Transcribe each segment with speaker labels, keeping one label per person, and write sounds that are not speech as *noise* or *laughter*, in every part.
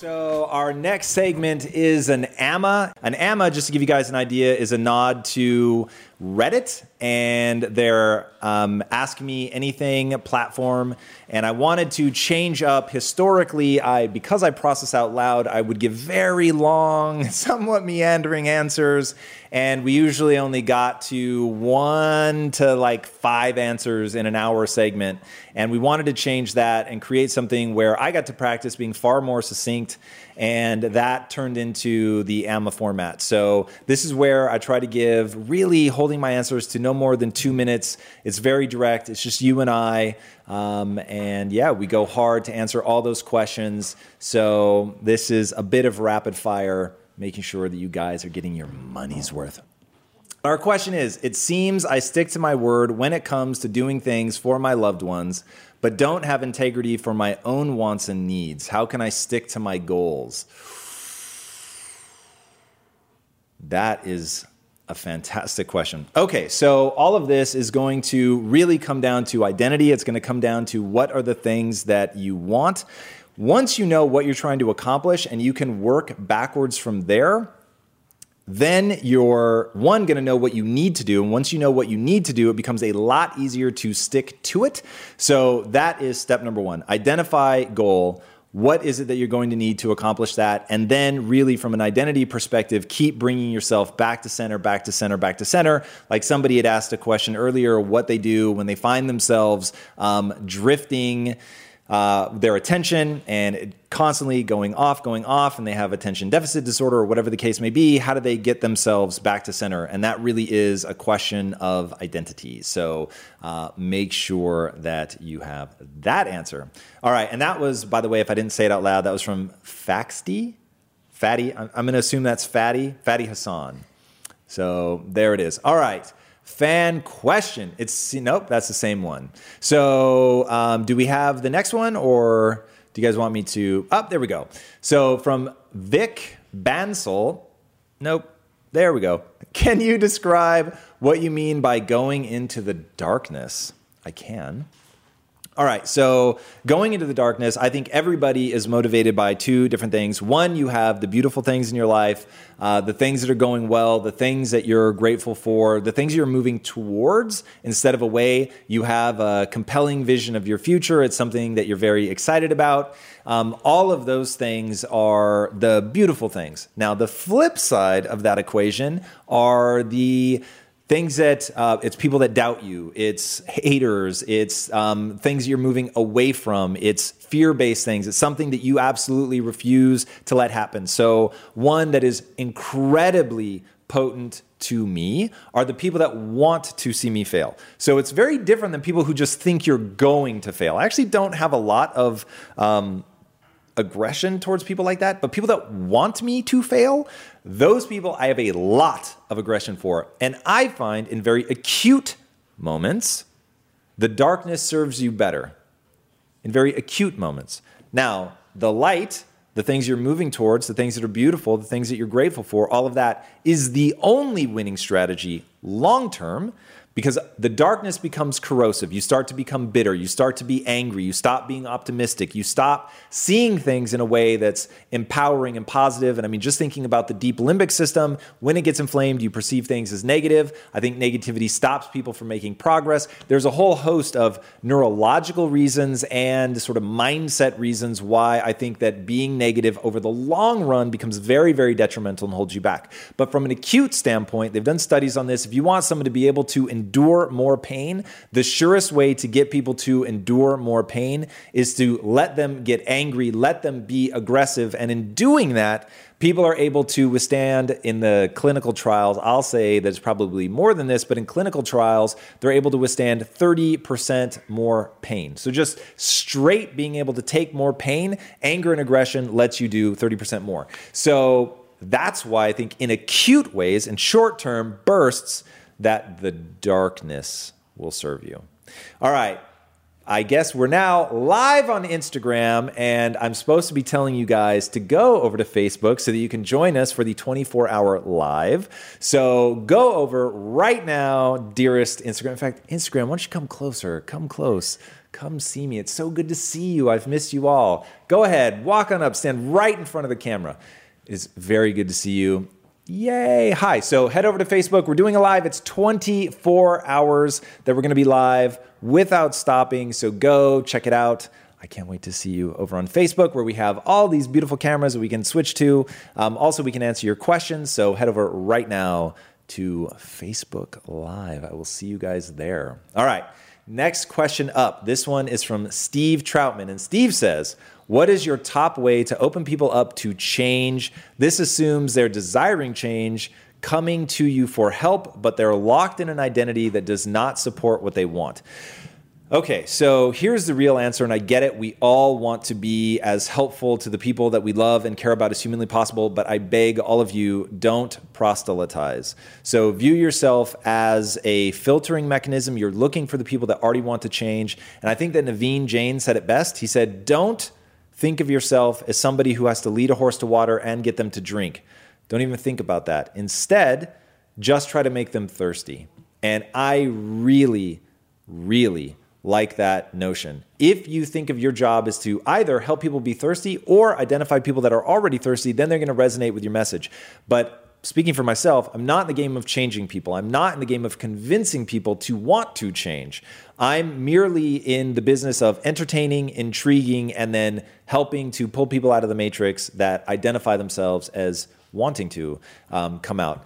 Speaker 1: So our next segment is an AMA. An AMA, just to give you guys an idea, is a nod to Reddit and their um, Ask Me Anything platform. And I wanted to change up. Historically, I because I process out loud, I would give very long, *laughs* somewhat meandering answers, and we usually only got to one to like five answers in an hour segment. And we wanted to change that and create something where I got to practice being far more succinct and that turned into the AMA format. So this is where I try to give really holding my answers to no more than two minutes. It's very direct. It's just you and I. Um, and yeah, we go hard to answer all those questions. So this is a bit of rapid fire, making sure that you guys are getting your money's worth. Our question is It seems I stick to my word when it comes to doing things for my loved ones, but don't have integrity for my own wants and needs. How can I stick to my goals? That is a fantastic question. Okay, so all of this is going to really come down to identity. It's going to come down to what are the things that you want. Once you know what you're trying to accomplish and you can work backwards from there, then you're one going to know what you need to do and once you know what you need to do it becomes a lot easier to stick to it. So that is step number one. Identify goal. What is it that you're going to need to accomplish that? And then really from an identity perspective keep bringing yourself back to center back to center back to center. Like somebody had asked a question earlier what they do when they find themselves um, drifting uh, their attention and constantly going off, going off, and they have attention deficit disorder or whatever the case may be. How do they get themselves back to center? And that really is a question of identity. So uh, make sure that you have that answer. All right. And that was, by the way, if I didn't say it out loud, that was from Faxty. Fatty, I'm, I'm going to assume that's Fatty, Fatty Hassan. So there it is. All right fan question. It's nope, that's the same one. So, um, do we have the next one, or do you guys want me to? Up oh, there we go. So from Vic Bansel. Nope. There we go. Can you describe what you mean by going into the darkness? I can. All right, so going into the darkness, I think everybody is motivated by two different things. One, you have the beautiful things in your life, uh, the things that are going well, the things that you're grateful for, the things you're moving towards instead of away. You have a compelling vision of your future. It's something that you're very excited about. Um, all of those things are the beautiful things. Now, the flip side of that equation are the things that uh, it's people that doubt you it's haters it's um, things you're moving away from it's fear-based things it's something that you absolutely refuse to let happen so one that is incredibly potent to me are the people that want to see me fail. So it's very different than people who just think you're going to fail. I actually don't have a lot of um, aggression towards people like that, but people that want me to fail, those people I have a lot of aggression for. And I find in very acute moments, the darkness serves you better. In very acute moments. Now, the light, the things you're moving towards, the things that are beautiful, the things that you're grateful for, all of that is the only winning strategy long term because the darkness becomes corrosive. You start to become bitter. You start to be angry. You stop being optimistic. You stop seeing things in a way that's empowering and positive. And I mean, just thinking about the deep limbic system, when it gets inflamed, you perceive things as negative. I think negativity stops people from making progress. There's a whole host of neurological reasons and sort of mindset reasons why I think that being negative over the long run becomes very, very detrimental and holds you back. But from an acute standpoint, they've done studies on this. If you want someone to be able to endure more pain, the surest way to get people to endure more pain is to let them get angry, let them be aggressive. And in doing that, people are able to withstand in the clinical trials. I'll say that it's probably more than this, but in clinical trials, they're able to withstand 30% more pain. So just straight being able to take more pain, anger and aggression lets you do 30% more. So that's why I think in acute ways, in short term bursts, that the darkness will serve you. All right. I guess we're now live on Instagram, and I'm supposed to be telling you guys to go over to Facebook so that you can join us for the 24 hour live. So go over right now, dearest Instagram. In fact, Instagram, why don't you come closer? Come close. Come see me. It's so good to see you. I've missed you all. Go ahead, walk on up, stand right in front of the camera. It's very good to see you. Yay. Hi. So head over to Facebook. We're doing a live. It's 24 hours that we're going to be live without stopping. So go check it out. I can't wait to see you over on Facebook where we have all these beautiful cameras that we can switch to. Um, also, we can answer your questions. So head over right now to Facebook Live. I will see you guys there. All right. Next question up. This one is from Steve Troutman. And Steve says, what is your top way to open people up to change? This assumes they're desiring change, coming to you for help, but they're locked in an identity that does not support what they want. Okay, so here's the real answer, and I get it. We all want to be as helpful to the people that we love and care about as humanly possible, but I beg all of you don't proselytize. So view yourself as a filtering mechanism. You're looking for the people that already want to change. And I think that Naveen Jain said it best. He said, Don't Think of yourself as somebody who has to lead a horse to water and get them to drink. Don't even think about that. Instead, just try to make them thirsty. And I really, really like that notion. If you think of your job as to either help people be thirsty or identify people that are already thirsty, then they're going to resonate with your message. But speaking for myself, I'm not in the game of changing people. I'm not in the game of convincing people to want to change. I'm merely in the business of entertaining, intriguing, and then helping to pull people out of the matrix that identify themselves as wanting to um, come out.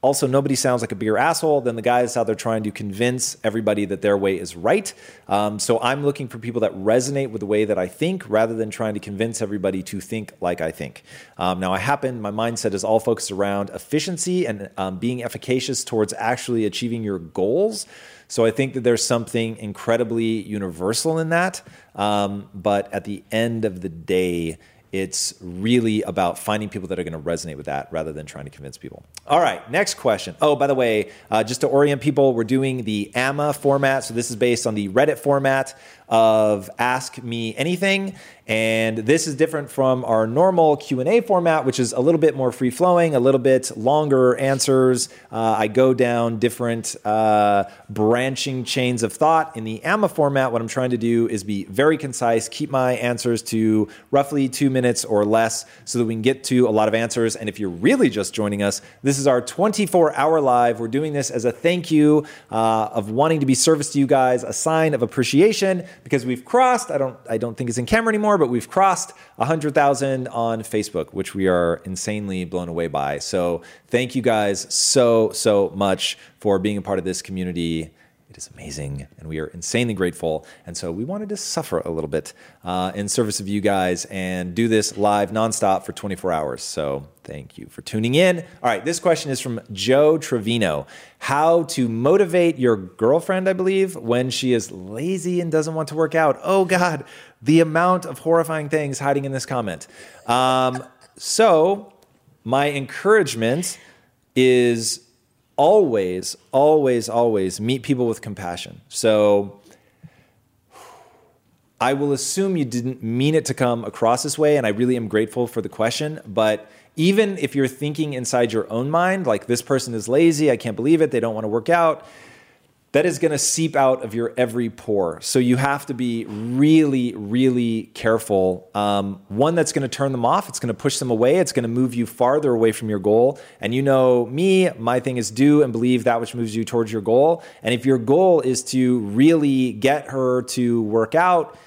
Speaker 1: Also, nobody sounds like a bigger asshole than the guys out there trying to convince everybody that their way is right. Um, so I'm looking for people that resonate with the way that I think rather than trying to convince everybody to think like I think. Um, now, I happen, my mindset is all focused around efficiency and um, being efficacious towards actually achieving your goals. So I think that there's something incredibly universal in that. Um, but at the end of the day, it's really about finding people that are going to resonate with that rather than trying to convince people. All right, next question. Oh, by the way, uh, just to orient people, we're doing the AMA format. So this is based on the Reddit format of Ask Me Anything. And this is different from our normal Q&A format, which is a little bit more free-flowing, a little bit longer answers. Uh, I go down different uh, branching chains of thought. In the AMA format, what I'm trying to do is be very concise, keep my answers to roughly two minutes or less so that we can get to a lot of answers. And if you're really just joining us, this is our 24-hour live. We're doing this as a thank you uh, of wanting to be service to you guys, a sign of appreciation because we've crossed, I don't, I don't think it's in camera anymore, but we've crossed 100,000 on Facebook, which we are insanely blown away by. So thank you guys so, so much for being a part of this community. Is amazing, and we are insanely grateful. And so we wanted to suffer a little bit uh, in service of you guys and do this live nonstop for 24 hours. So thank you for tuning in. All right, this question is from Joe Trevino. How to motivate your girlfriend, I believe, when she is lazy and doesn't want to work out. Oh, God, the amount of horrifying things hiding in this comment. Um, so, my encouragement is always, always, always meet people with compassion. So I will assume you didn't mean it to come across this way, and I really am grateful for the question. But even if you're thinking inside your own mind, like this person is lazy, I can't believe it, they don't want to work out, that is going to seep out of your every pore. So you have to be really, really careful. Um, one that's going to turn them off, it's going to push them away, it's going to move you farther away from your goal. And you know me, my thing is do and believe that which moves you towards your goal. And if your goal is to really get her to work out,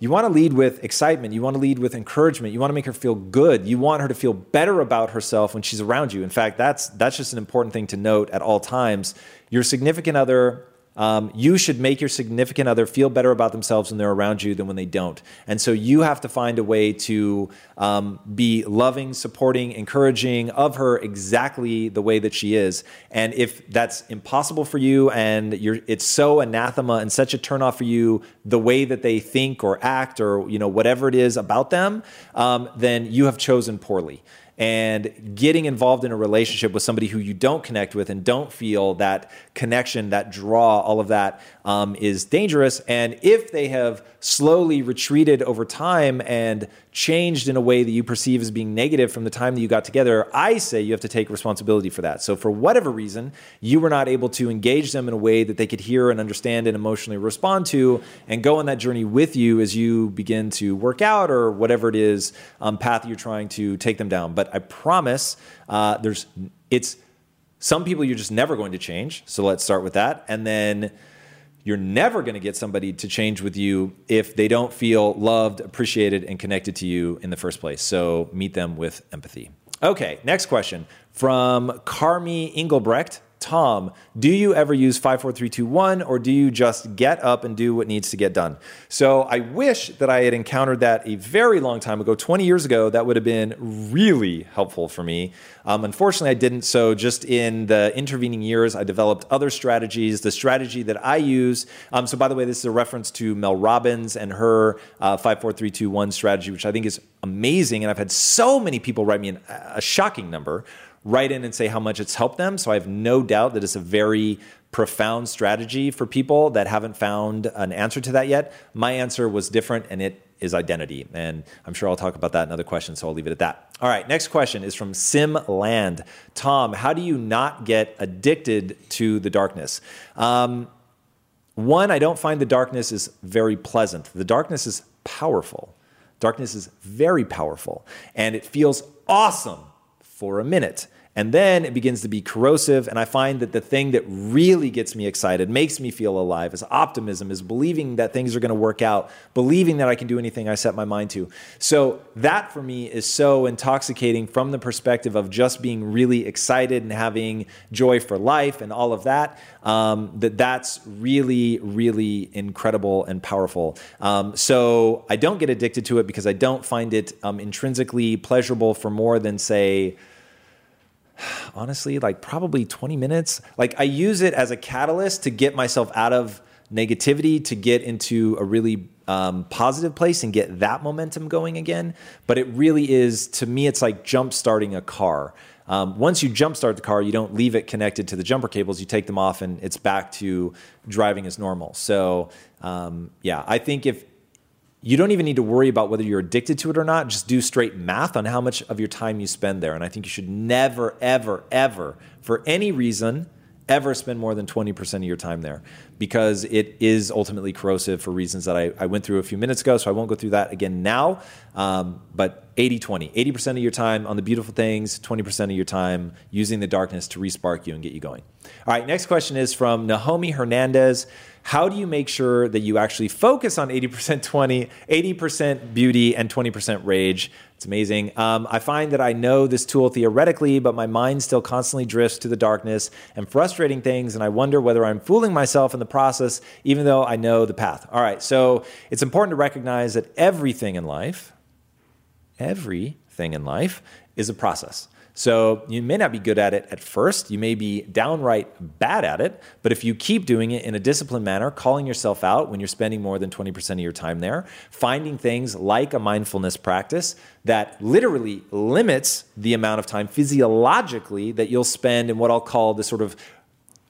Speaker 1: you want to lead with excitement. You want to lead with encouragement. You want to make her feel good. You want her to feel better about herself when she's around you. In fact, that's that's just an important thing to note at all times. Your significant other um, you should make your significant other feel better about themselves when they're around you than when they don't. And so you have to find a way to um, be loving, supporting, encouraging of her exactly the way that she is. And if that's impossible for you and it's so anathema and such a turnoff for you, the way that they think or act or you know whatever it is about them, um, then you have chosen poorly and getting involved in a relationship with somebody who you don't connect with and don't feel that connection, that draw, all of that um, is dangerous. And if they have slowly retreated over time and changed in a way that you perceive as being negative from the time that you got together, I say you have to take responsibility for that. So, for whatever reason, you were not able to engage them in a way that they could hear and understand and emotionally respond to, and go on that journey with you as you begin to work out or whatever it is um, path you're trying to take them down. But I promise, uh, there's it's some people you're just never going to change. So let's start with that, and then you're never going to get somebody to change with you if they don't feel loved, appreciated, and connected to you in the first place. So meet them with empathy. Okay, next question from Carmi Engelbrecht. Tom, do you ever use 54321 or do you just get up and do what needs to get done? So I wish that I had encountered that a very long time ago, 20 years ago. That would have been really helpful for me. Um, unfortunately, I didn't. So just in the intervening years, I developed other strategies. The strategy that I use, um, so by the way, this is a reference to Mel Robbins and her uh, 54321 strategy, which I think is amazing. And I've had so many people write me a shocking number write in and say how much it's helped them. So I have no doubt that it's a very profound strategy for people that haven't found an answer to that yet. My answer was different and it is identity. And I'm sure I'll talk about that in other questions, so I'll leave it at that. All right, next question is from Sim Land. Tom, how do you not get addicted to the darkness? Um, one, I don't find the darkness is very pleasant. The darkness is powerful. Darkness is very powerful, and it feels awesome for a minute. And then it begins to be corrosive. And I find that the thing that really gets me excited, makes me feel alive, is optimism, is believing that things are going to work out, believing that I can do anything I set my mind to. So that for me is so intoxicating from the perspective of just being really excited and having joy for life and all of that. Um, that that's really, really incredible and powerful. Um, so I don't get addicted to it because I don't find it um, intrinsically pleasurable for more than say honestly, like probably 20 minutes. Like I use it as a catalyst to get myself out of negativity, to get into a really um, positive place and get that momentum going again. But it really is, to me, it's like jump starting a car. Um, once you jump start the car, you don't leave it connected to the jumper cables. You take them off, and it's back to driving as normal. So, um, yeah, I think if you don't even need to worry about whether you're addicted to it or not. Just do straight math on how much of your time you spend there. And I think you should never, ever, ever, for any reason, ever spend more than 20% of your time there because it is ultimately corrosive for reasons that I, I went through a few minutes ago. So I won't go through that again now. Um, but 80 20, 80% of your time on the beautiful things, 20% of your time using the darkness to respark you and get you going. All right, next question is from Naomi Hernandez. How do you make sure that you actually focus on 80% 20, 80% beauty, and 20% rage? It's amazing. Um, I find that I know this tool theoretically, but my mind still constantly drifts to the darkness and frustrating things, and I wonder whether I'm fooling myself in the process, even though I know the path. All right, so it's important to recognize that everything in life, everything in life is a process. So you may not be good at it at first. You may be downright bad at it. But if you keep doing it in a disciplined manner, calling yourself out when you're spending more than 20% of your time there, finding things like a mindfulness practice that literally limits the amount of time physiologically that you'll spend in what I'll call the sort of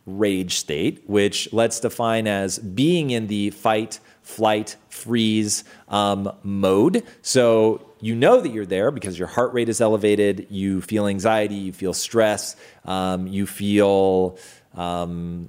Speaker 1: rage state, which let's define as being in the fight, flight, freeze um, mode. So you know that you're there because your heart rate is elevated, you feel anxiety, you feel stress, um, you feel um,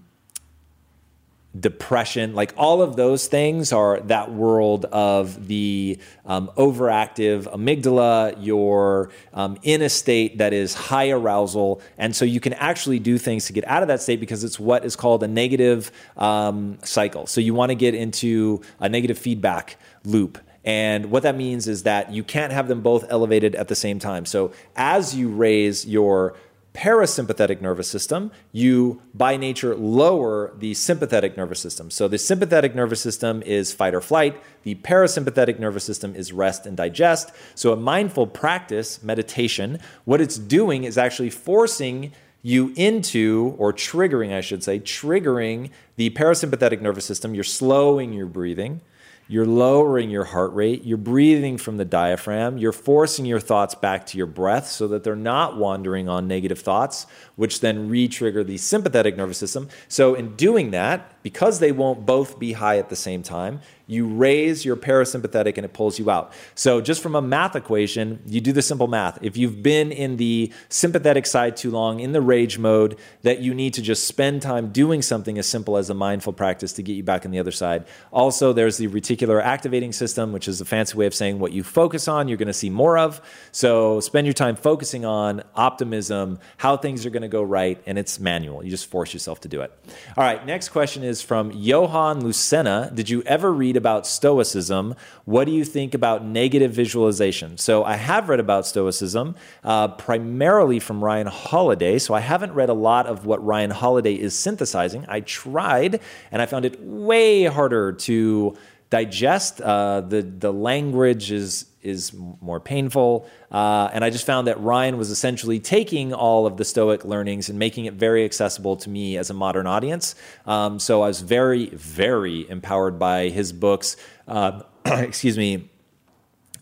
Speaker 1: depression, like all of those things are that world of the um, overactive amygdala. You're um, in a state that is high arousal. And so you can actually do things to get out of that state because it's what is called a negative um, cycle. So you want to get into a negative feedback loop. And what that means is that you can't have them both elevated at the same time. So as you raise your parasympathetic nervous system, you by nature lower the sympathetic nervous system. So the sympathetic nervous system is fight or flight, the parasympathetic nervous system is rest and digest. So a mindful practice, meditation, what it's doing is actually forcing you into, or triggering, I should say, triggering the parasympathetic nervous system. You're slowing your breathing. You're lowering your heart rate. You're breathing from the diaphragm. You're forcing your thoughts back to your breath so that they're not wandering on negative thoughts, which then re trigger the sympathetic nervous system. So, in doing that, because they won't both be high at the same time, you raise your parasympathetic and it pulls you out. So, just from a math equation, you do the simple math. If you've been in the sympathetic side too long, in the rage mode, that you need to just spend time doing something as simple as a mindful practice to get you back on the other side. Also, there's the reticular activating system, which is a fancy way of saying what you focus on, you're going to see more of. So, spend your time focusing on optimism, how things are going to go right, and it's manual. You just force yourself to do it. All right, next question is from Johan Lucena. Did you ever read read about Stoicism. What do you think about negative visualization? So I have read about Stoicism, uh, primarily from Ryan Holiday. So I haven't read a lot of what Ryan Holiday is synthesizing. I tried, and I found it way harder to digest. Uh, the the language is is more painful. Uh, and I just found that Ryan was essentially taking all of the Stoic learnings and making it very accessible to me as a modern audience. Um, so I was very, very empowered by his books. Uh, *clears throat* excuse me.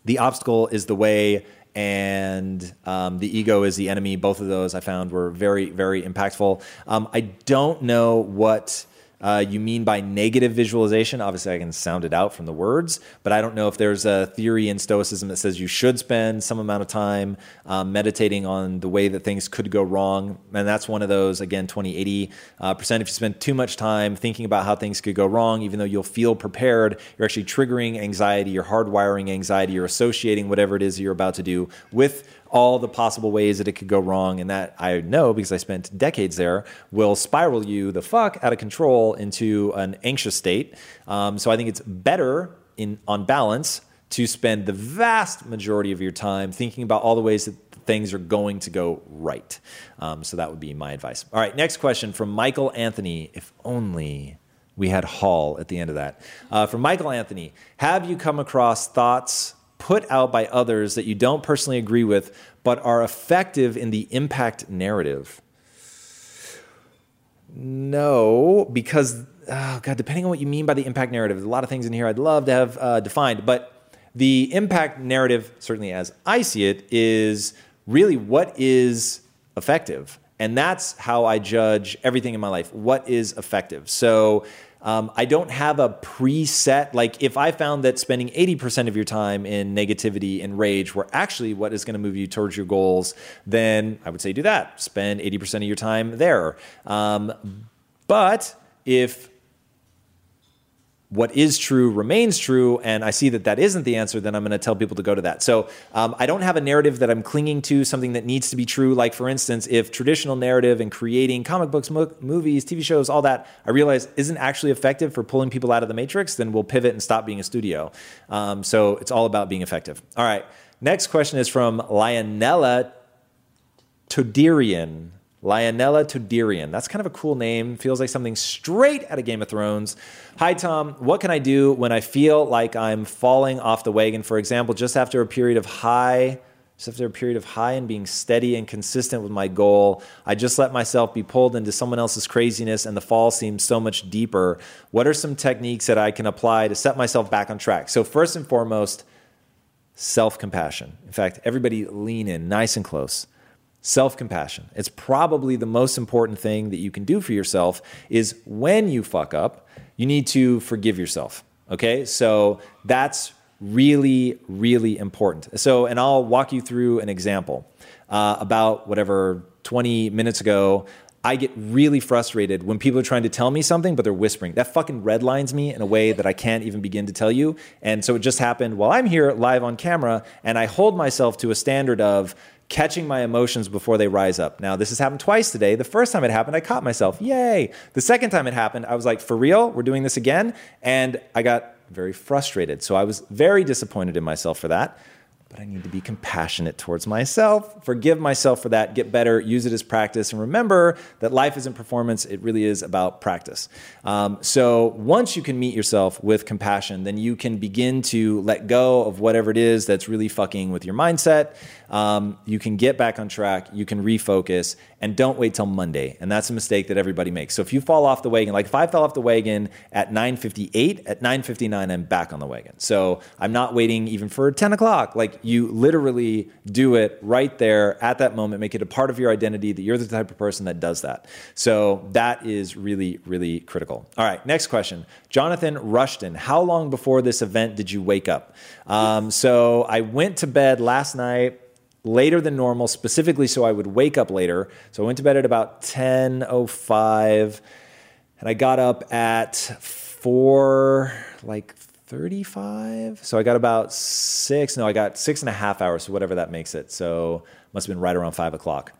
Speaker 1: The obstacle is the way, and um, the ego is the enemy. Both of those I found were very, very impactful. Um, I don't know what uh, you mean by negative visualization. Obviously, I can sound it out from the words, but I don't know if there's a theory in Stoicism that says you should spend some amount of time um, meditating on the way that things could go wrong. And that's one of those, again, 20, 80 uh, percent. If you spend too much time thinking about how things could go wrong, even though you'll feel prepared, you're actually triggering anxiety, you're hardwiring anxiety, you're associating whatever it is you're about to do with all the possible ways that it could go wrong. And that I know because I spent decades there will spiral you the fuck out of control into an anxious state. Um, so I think it's better in on balance to spend the vast majority of your time thinking about all the ways that things are going to go right. Um, so that would be my advice. All right, next question from Michael Anthony. If only we had Hall at the end of that. Uh, from Michael Anthony Have you come across thoughts put out by others that you don't personally agree with, but are effective in the impact narrative? No, because, oh God, depending on what you mean by the impact narrative, there's a lot of things in here I'd love to have uh, defined, but the impact narrative, certainly as I see it, is really what is effective. And that's how I judge everything in my life. What is effective? So um, I don't have a preset. Like, if I found that spending 80% of your time in negativity and rage were actually what is going to move you towards your goals, then I would say do that. Spend 80% of your time there. Um, but if what is true remains true, and I see that that isn't the answer, then I'm going to tell people to go to that. So um, I don't have a narrative that I'm clinging to, something that needs to be true. Like, for instance, if traditional narrative and creating comic books, mo- movies, TV shows, all that, I realize isn't actually effective for pulling people out of the matrix, then we'll pivot and stop being a studio. Um, so it's all about being effective. All right. Next question is from Lionella Todirian. Lionella Todirian. That's kind of a cool name. Feels like something straight out of Game of Thrones. Hi, Tom. What can I do when I feel like I'm falling off the wagon? For example, just after a period of high, just after a period of high and being steady and consistent with my goal, I just let myself be pulled into someone else's craziness and the fall seems so much deeper. What are some techniques that I can apply to set myself back on track? So, first and foremost, self compassion. In fact, everybody lean in nice and close self compassion. It's probably the most important thing that you can do for yourself is when you fuck up, you need to forgive yourself. Okay? So that's really, really important. So, and I'll walk you through an example. Uh, about whatever 20 minutes ago, I get really frustrated when people are trying to tell me something, but they're whispering. That fucking redlines me in a way that I can't even begin to tell you. And so it just happened while I'm here live on camera, and I hold myself to a standard of catching my emotions before they rise up. Now, this has happened twice today. The first time it happened, I caught myself. Yay. The second time it happened, I was like, for real? We're doing this again? And I got very frustrated. So I was very disappointed in myself for that but I need to be compassionate towards myself, forgive myself for that, get better, use it as practice, and remember that life isn't performance, it really is about practice. Um, so once you can meet yourself with compassion, then you can begin to let go of whatever it is that's really fucking with your mindset. Um, you can get back on track, you can refocus, and don't wait till Monday. And that's a mistake that everybody makes. So if you fall off the wagon, like if I fell off the wagon at 9:58, at 9:59 I'm back on the wagon. So I'm not waiting even for 10 o'clock. Like you literally do it right there at that moment, make it a part of your identity that you're the type of person that does that. So that is really, really critical. All right, next question. Jonathan Rushton, how long before this event did you wake up? Um, so I went to bed last night later than normal, specifically so I would wake up later. So I went to bed at about 10.05 and I got up at 4, like 35. So I got about six, no, I got six and a half hours, so whatever that makes it. So must have been right around five o'clock.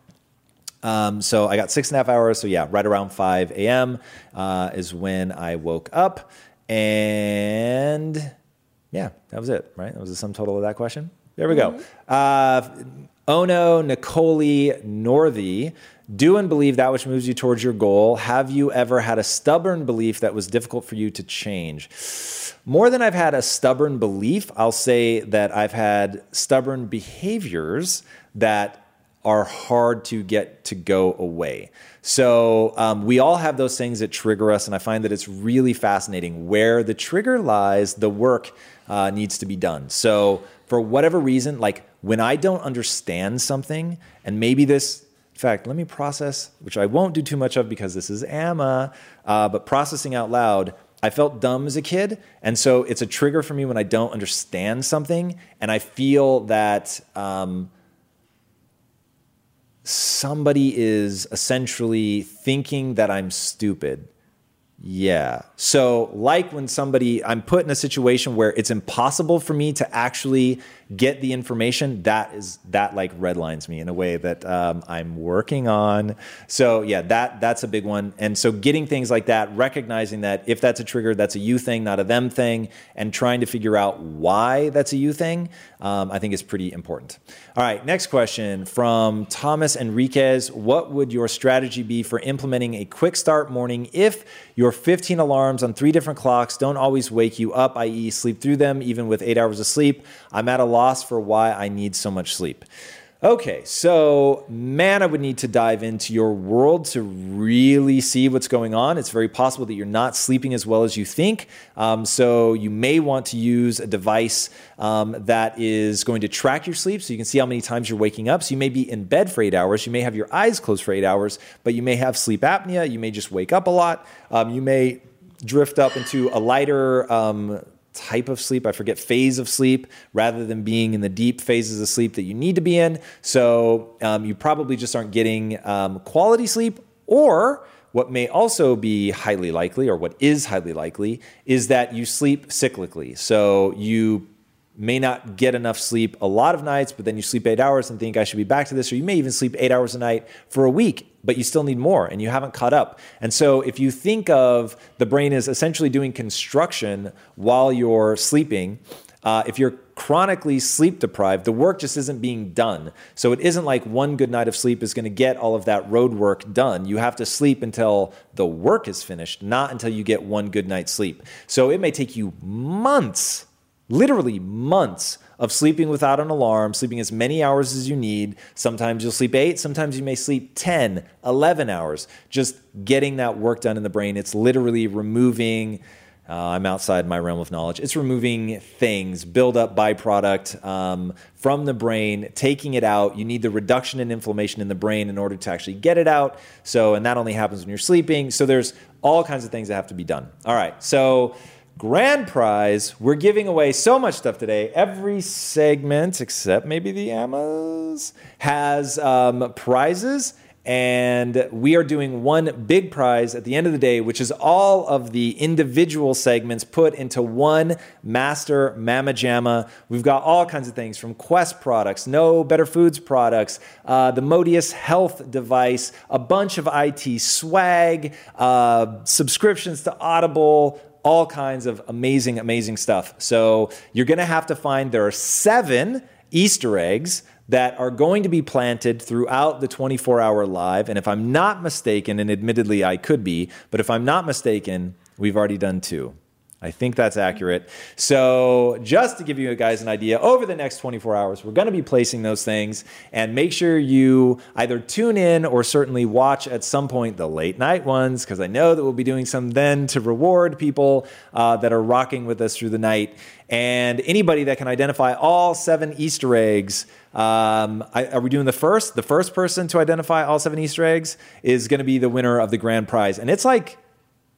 Speaker 1: Um, so I got six and a half hours. So yeah, right around 5 a.m. Uh, is when I woke up. And yeah, that was it, right? That was the sum total of that question. There we mm-hmm. go. Uh, Ono Nicole Northy. Do and believe that which moves you towards your goal. Have you ever had a stubborn belief that was difficult for you to change? More than I've had a stubborn belief, I'll say that I've had stubborn behaviors that are hard to get to go away. So um, we all have those things that trigger us, and I find that it's really fascinating. Where the trigger lies, the work uh, needs to be done. So for whatever reason, like when I don't understand something, and maybe this in fact, let me process, which I won't do too much of because this is AMA, uh, but processing out loud. I felt dumb as a kid. And so it's a trigger for me when I don't understand something and I feel that um, somebody is essentially thinking that I'm stupid. Yeah. So, like when somebody, I'm put in a situation where it's impossible for me to actually get the information, that is, that like redlines me in a way that um, I'm working on. So, yeah, that, that's a big one. And so, getting things like that, recognizing that if that's a trigger, that's a you thing, not a them thing, and trying to figure out why that's a you thing, um, I think is pretty important. All right, next question from Thomas Enriquez. What would your strategy be for implementing a quick start morning if your 15 alarms on three different clocks don't always wake you up, i.e., sleep through them even with eight hours of sleep? I'm at a loss for why I need so much sleep. Okay, so man, I would need to dive into your world to really see what's going on. It's very possible that you're not sleeping as well as you think. Um, so you may want to use a device um, that is going to track your sleep so you can see how many times you're waking up. So you may be in bed for eight hours, you may have your eyes closed for eight hours, but you may have sleep apnea, you may just wake up a lot, um, you may drift up into a lighter um, type of sleep, I forget phase of sleep, rather than being in the deep phases of sleep that you need to be in. So um, you probably just aren't getting um, quality sleep, or what may also be highly likely, or what is highly likely, is that you sleep cyclically. So you may not get enough sleep a lot of nights, but then you sleep eight hours and think I should be back to this, or you may even sleep eight hours a night for a week, but you still need more and you haven't caught up. And so if you think of the brain as essentially doing construction while you're sleeping, uh, if you're chronically sleep deprived, the work just isn't being done. So it isn't like one good night of sleep is going to get all of that road work done. You have to sleep until the work is finished, not until you get one good night's sleep. So it may take you months literally months of sleeping without an alarm, sleeping as many hours as you need. Sometimes you'll sleep eight, sometimes you may sleep 10, 11 hours, just getting that work done in the brain. It's literally removing. Uh, I'm outside my realm of knowledge. It's removing things, build up byproduct um, from the brain, taking it out. You need the reduction in inflammation in the brain in order to actually get it out. So, and that only happens when you're sleeping. So, there's all kinds of things that have to be done. All right. So, grand prize. We're giving away so much stuff today. Every segment, except maybe the Amas, has um, prizes. And we are doing one big prize at the end of the day, which is all of the individual segments put into one master Mamma Jamma. We've got all kinds of things from Quest products, No Better Foods products, uh, the Modius Health device, a bunch of IT swag, uh, subscriptions to Audible, all kinds of amazing, amazing stuff. So you're going to have to find there are seven Easter eggs that are going to be planted throughout the 24 hour live. And if I'm not mistaken, and admittedly I could be, but if I'm not mistaken, we've already done two. I think that's accurate. So, just to give you guys an idea, over the next 24 hours, we're going to be placing those things. And make sure you either tune in or certainly watch at some point the late night ones, because I know that we'll be doing some then to reward people uh, that are rocking with us through the night. And anybody that can identify all seven Easter eggs. Um, I, are we doing the first? The first person to identify all seven Easter eggs is going to be the winner of the grand prize. And it's like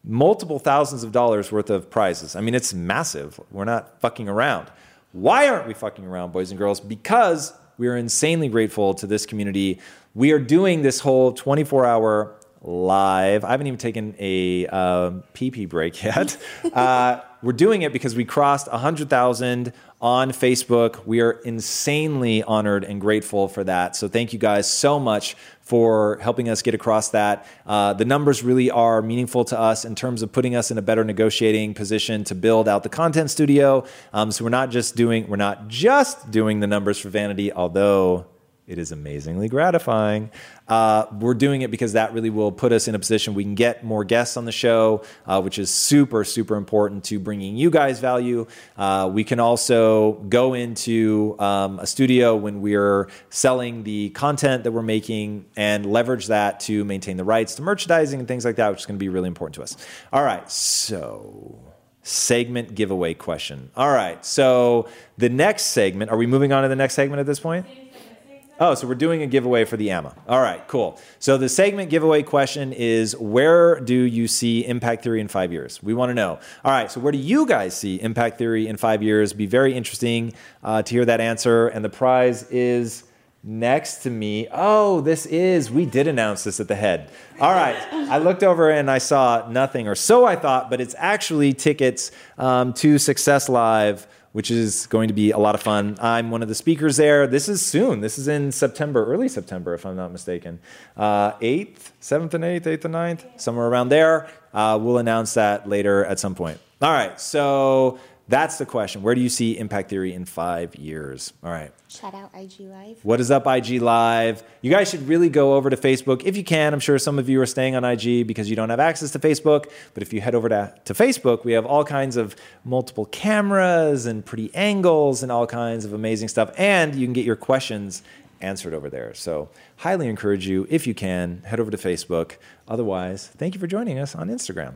Speaker 1: multiple thousands of dollars worth of prizes. I mean, it's massive. We're not fucking around. Why aren't we fucking around, boys and girls? Because we are insanely grateful to this community. We are doing this whole 24 hour live. I haven't even taken a uh, pee pee break *laughs* yet. uh, we're doing it because we crossed 100,000 on Facebook. We are insanely honored and grateful for that. So thank you guys so much for helping us get across that. Uh, the numbers really are meaningful to us in terms of putting us in a better negotiating position to build out the content studio. Um, so we're not just doing we're not just doing the numbers for vanity, although it is amazingly gratifying. Uh, we're doing it because that really will put us in a position we can get more guests on the show, uh, which is super, super important to bringing you guys value. Uh, we can also go into um, a studio when we're selling the content that we're making and leverage that to maintain the rights to merchandising and things like that, which is going to be really important to us. All right, so segment giveaway question. All right, so the next segment, are we moving on to the next segment at this point? Oh, so we're doing a giveaway for the AMA. All right, cool. So the segment giveaway question is where do you see impact theory in five years? We want to know. All right, so where do you guys see impact theory in five years? Be very interesting uh, to hear that answer. And the prize is next to me. Oh, this is, we did announce this at the head. All right, I looked over and I saw nothing, or so I thought, but it's actually tickets um, to Success Live which is going to be a lot of fun. I'm one of the speakers there. This is soon. This is in September, early September, if I'm not mistaken. Uh, 8th, 7th and 8th, 8th and 9th, somewhere around there. Uh, we'll announce that later at some point. All right, so that's the question. Where do you see impact theory in five years? All right.
Speaker 2: Shout out IG Live.
Speaker 1: What is up, IG Live? You guys should really go over to Facebook if you can. I'm sure some of you are staying on IG because you don't have access to Facebook. But if you head over to, to Facebook, we have all kinds of multiple cameras and pretty angles and all kinds of amazing stuff. And you can get your questions answered over there. So, highly encourage you, if you can, head over to Facebook. Otherwise, thank you for joining us on Instagram.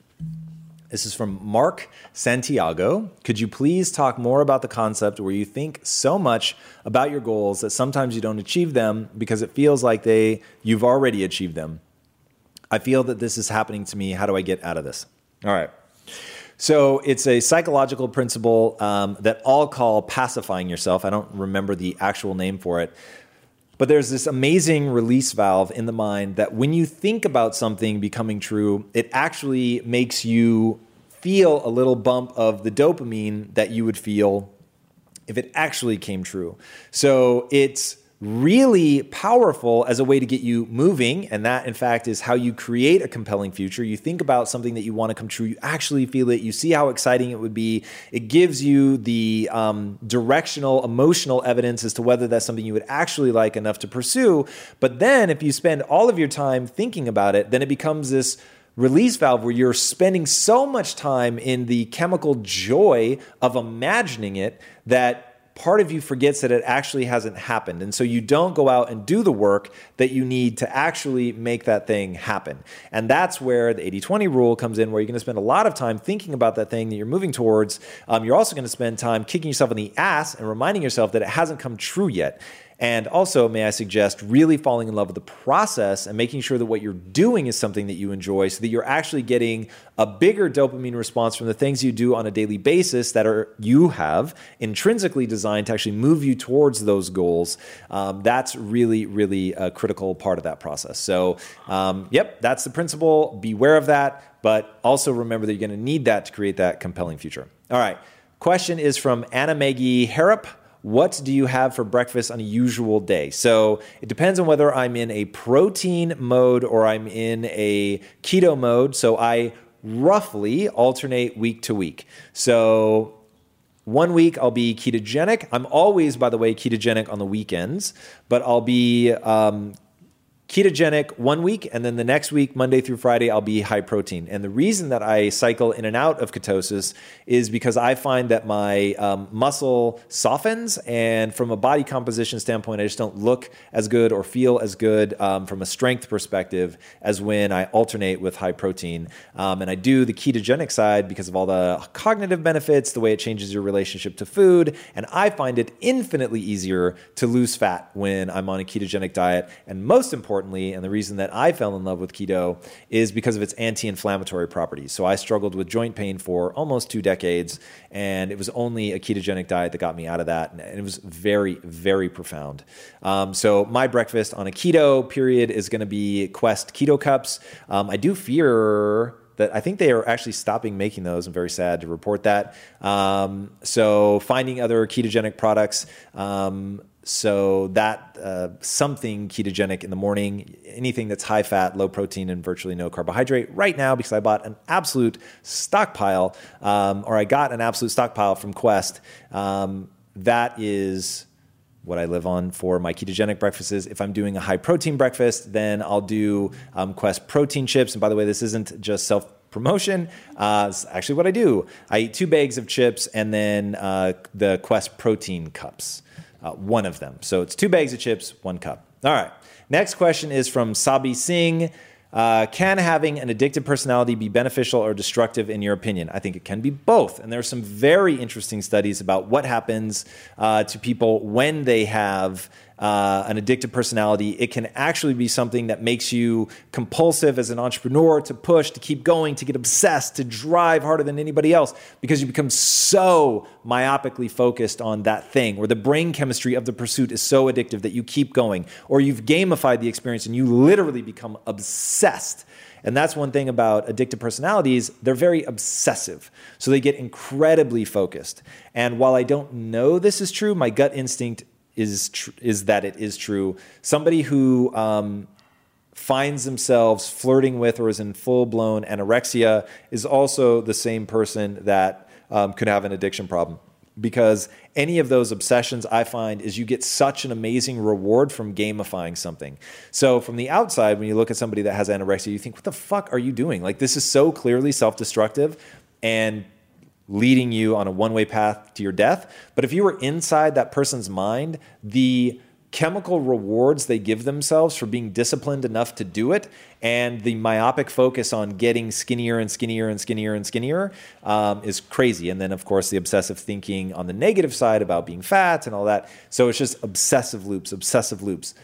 Speaker 1: This is from Mark Santiago. Could you please talk more about the concept where you think so much about your goals that sometimes you don't achieve them because it feels like they you've already achieved them? I feel that this is happening to me. How do I get out of this? All right. So it's a psychological principle um, that I'll call pacifying yourself. I don't remember the actual name for it. But there's this amazing release valve in the mind that when you think about something becoming true, it actually makes you feel a little bump of the dopamine that you would feel if it actually came true. So it's really powerful as a way to get you moving. And that, in fact, is how you create a compelling future. You think about something that you want to come true, you actually feel it, you see how exciting it would be. It gives you the um, directional, emotional evidence as to whether that's something you would actually like enough to pursue. But then, if you spend all of your time thinking about it, then it becomes this release valve where you're spending so much time in the chemical joy of imagining it that part of you forgets that it actually hasn't happened. And so you don't go out and do the work that you need to actually make that thing happen. And that's where the 80 20 rule comes in, where you're going to spend a lot of time thinking about that thing that you're moving towards. Um, you're also going to spend time kicking yourself in the ass and reminding yourself that it hasn't come true yet. And also, may I suggest really falling in love with the process and making sure that what you're doing is something that you enjoy so that you're actually getting a bigger dopamine response from the things you do on a daily basis that are you have intrinsically designed to actually move you towards those goals. Um, that's really, really a critical part of that process. So, um, yep, that's the principle. Beware of that, but also remember that you're going to need that to create that compelling future. All right. Question is from Anna Maggie Harrop what do you have for breakfast on a usual day? So it depends on whether I'm in a protein mode or I'm in a keto mode. So I roughly alternate week to week. So one week I'll be ketogenic. I'm always, by the way, ketogenic on the weekends, but I'll be um, ketogenic one week, and then the next week, Monday through Friday, I'll be high protein. And the reason that I cycle in and out of ketosis is because I find that my um, muscle softens, and from a body composition standpoint, I just don't look as good or feel as good um, from a strength perspective as when I alternate with high protein. Um, and I do the ketogenic side because of all the cognitive benefits, the way it changes your relationship to food, and I find it infinitely easier to lose fat when I'm on a ketogenic diet. And most important, importantly, and the reason that I fell in love with keto is because of its anti inflammatory properties. So I struggled with joint pain for almost two decades, and it was only a ketogenic diet that got me out of that. And it was very, very profound. Um, so my breakfast on a keto period is going to be Quest Keto Cups. Um, I do fear that I think they are actually stopping making those. I'm very sad to report that. Um, so finding other ketogenic products. Um, so that uh, something ketogenic in the morning, anything that's high fat, low protein, and virtually no carbohydrate. Right now, because I bought an absolute stockpile, um, or I got an absolute stockpile from Quest. Um, that is what I live on for my ketogenic breakfasts. If I'm doing a high protein breakfast, then I'll do um, Quest protein chips. And by the way, this isn't just self promotion. Uh, it's actually what I do. I eat two bags of chips and then uh, the Quest protein cups, uh, one of them. So it's two bags of chips, one cup. All right. Next question is from Sabi Singh. Uh, can having an addictive personality be beneficial or destructive in your opinion? I think it can be both. And there are some very interesting studies about what happens uh, to people when they have uh, an addictive personality, it can actually be something that makes you compulsive as an entrepreneur to push, to keep going, to get obsessed, to drive harder than anybody else because you become so myopically focused on that thing, or the brain chemistry of the pursuit is so addictive that you keep going, or you've gamified the experience and you literally become obsessed. And that's one thing about addictive personalities, they're very obsessive. So they get incredibly focused. And while I don't know this is true, my gut instinct is tr- is that it is true. Somebody who um, finds themselves flirting with or is in full blown anorexia is also the same person that um, could have an addiction problem. Because any of those obsessions I find is you get such an amazing reward from gamifying something. So from the outside, when you look at somebody that has anorexia, you think, what the fuck are you doing? Like this is so clearly self destructive. And leading you on a one way path to your death. But if you were inside that person's mind, the chemical rewards they give themselves for being disciplined enough to do it and the myopic focus on getting skinnier and skinnier and skinnier and skinnier um, is crazy. And then of course the obsessive thinking on the negative side about being fat and all that. So it's just obsessive loops obsessive loops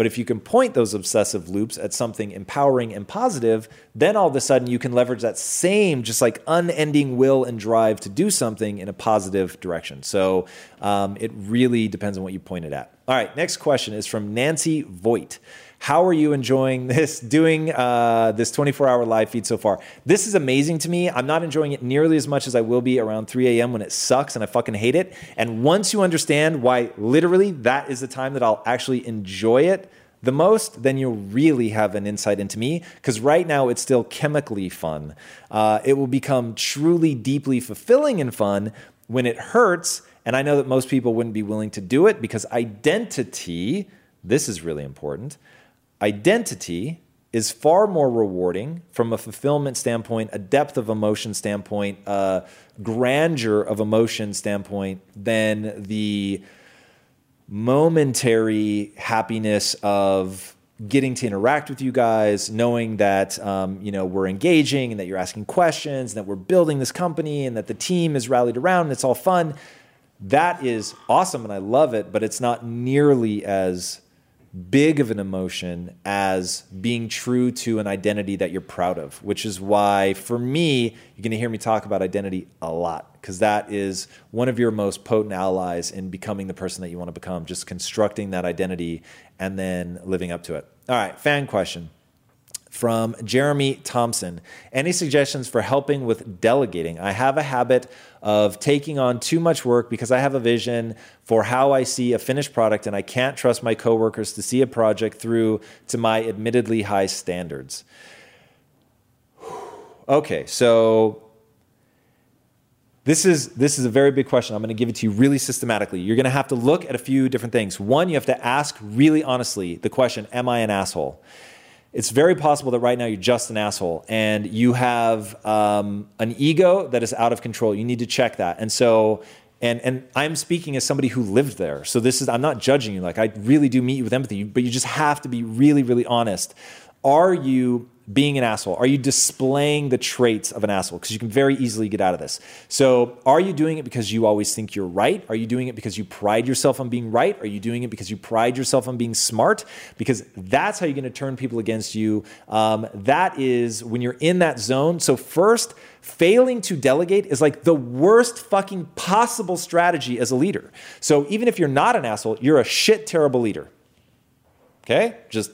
Speaker 1: but if you can point those obsessive loops at something empowering and positive, then all of a sudden you can leverage that same, just like unending will and drive to do something in a positive direction. So um, it really depends on what you point it at. All right, next question is from Nancy Voigt. How are you enjoying *laughs* this, doing uh, this 24 hour live feed so far? This is amazing to me. I'm not enjoying it nearly as much as I will be around 3 a.m. when it sucks and I fucking hate it. And once you understand why literally that is the time that I'll actually enjoy it, the most, then you'll really have an insight into me. Because right now it's still chemically fun. Uh, it will become truly, deeply fulfilling and fun when it hurts. And I know that most people wouldn't be willing to do it because identity, this is really important, identity is far more rewarding from a fulfillment standpoint, a depth of emotion standpoint, a grandeur of emotion standpoint than the momentary happiness of getting to interact with you guys, knowing that um, you know we're engaging and that you're asking questions and that we're building this company and that the team is rallied around and it's all fun. That is awesome and I love it, but it's not nearly as big of an emotion as being true to an identity that you're proud of, which is why, for me, you're going to hear me talk about identity a lot because that is one of your most potent allies in becoming the person that you want to become, just constructing that identity and then living up to it. All right, fan question from Jeremy Thompson. Any suggestions for helping with delegating? I have a habit of taking on too much work because I have a vision for how I see a finished product and I can't trust my coworkers to see a project through to my admittedly high standards. *sighs* Okay, so this is this is a very big question. I'm going to give it to you really systematically. You're going to have to look at a few different things. One, you have to ask really honestly the question, am I an asshole? It's very possible that right now you're just an asshole and you have um, an ego that is out of control. You need to check that. And so, and and I'm speaking as somebody who lived there. So this is I'm not judging you. Like I really do meet you with empathy, but you just have to be really, really honest. Are you being an asshole? Are you displaying the traits of an asshole? Because you can very easily get out of this. So, are you doing it because you always think you're right? Are you doing it because you pride yourself on being right? Are you doing it because you pride yourself on being smart? Because that's how you're going to turn people against you. Um, that is when you're in that zone. So, first, failing to delegate is like the worst fucking possible strategy as a leader. So, even if you're not an asshole, you're a shit terrible leader. Okay? Just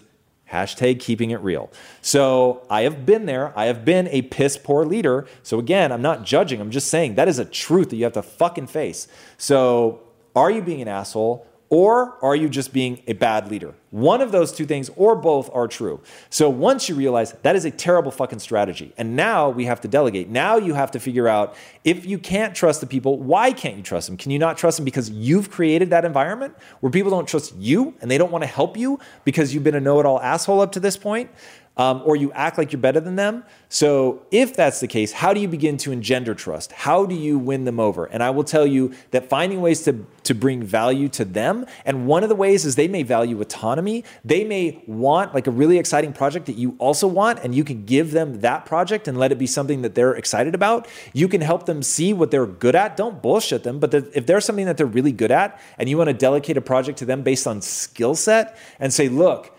Speaker 1: Hashtag keeping it real. So I have been there. I have been a piss poor leader. So again, I'm not judging. I'm just saying that is a truth that you have to fucking face. So are you being an asshole? Or are you just being a bad leader? One of those two things, or both, are true. So once you realize that is a terrible fucking strategy, and now we have to delegate. Now you have to figure out if you can't trust the people, why can't you trust them? Can you not trust them because you've created that environment where people don't trust you and they don't want to help you because you've been a know it all asshole up to this point? Um, or you act like you're better than them. So, if that's the case, how do you begin to engender trust? How do you win them over? And I will tell you that finding ways to, to bring value to them, and one of the ways is they may value autonomy. They may want like a really exciting project that you also want, and you can give them that project and let it be something that they're excited about. You can help them see what they're good at. Don't bullshit them, but if there's something that they're really good at, and you want to delegate a project to them based on skill set and say, look,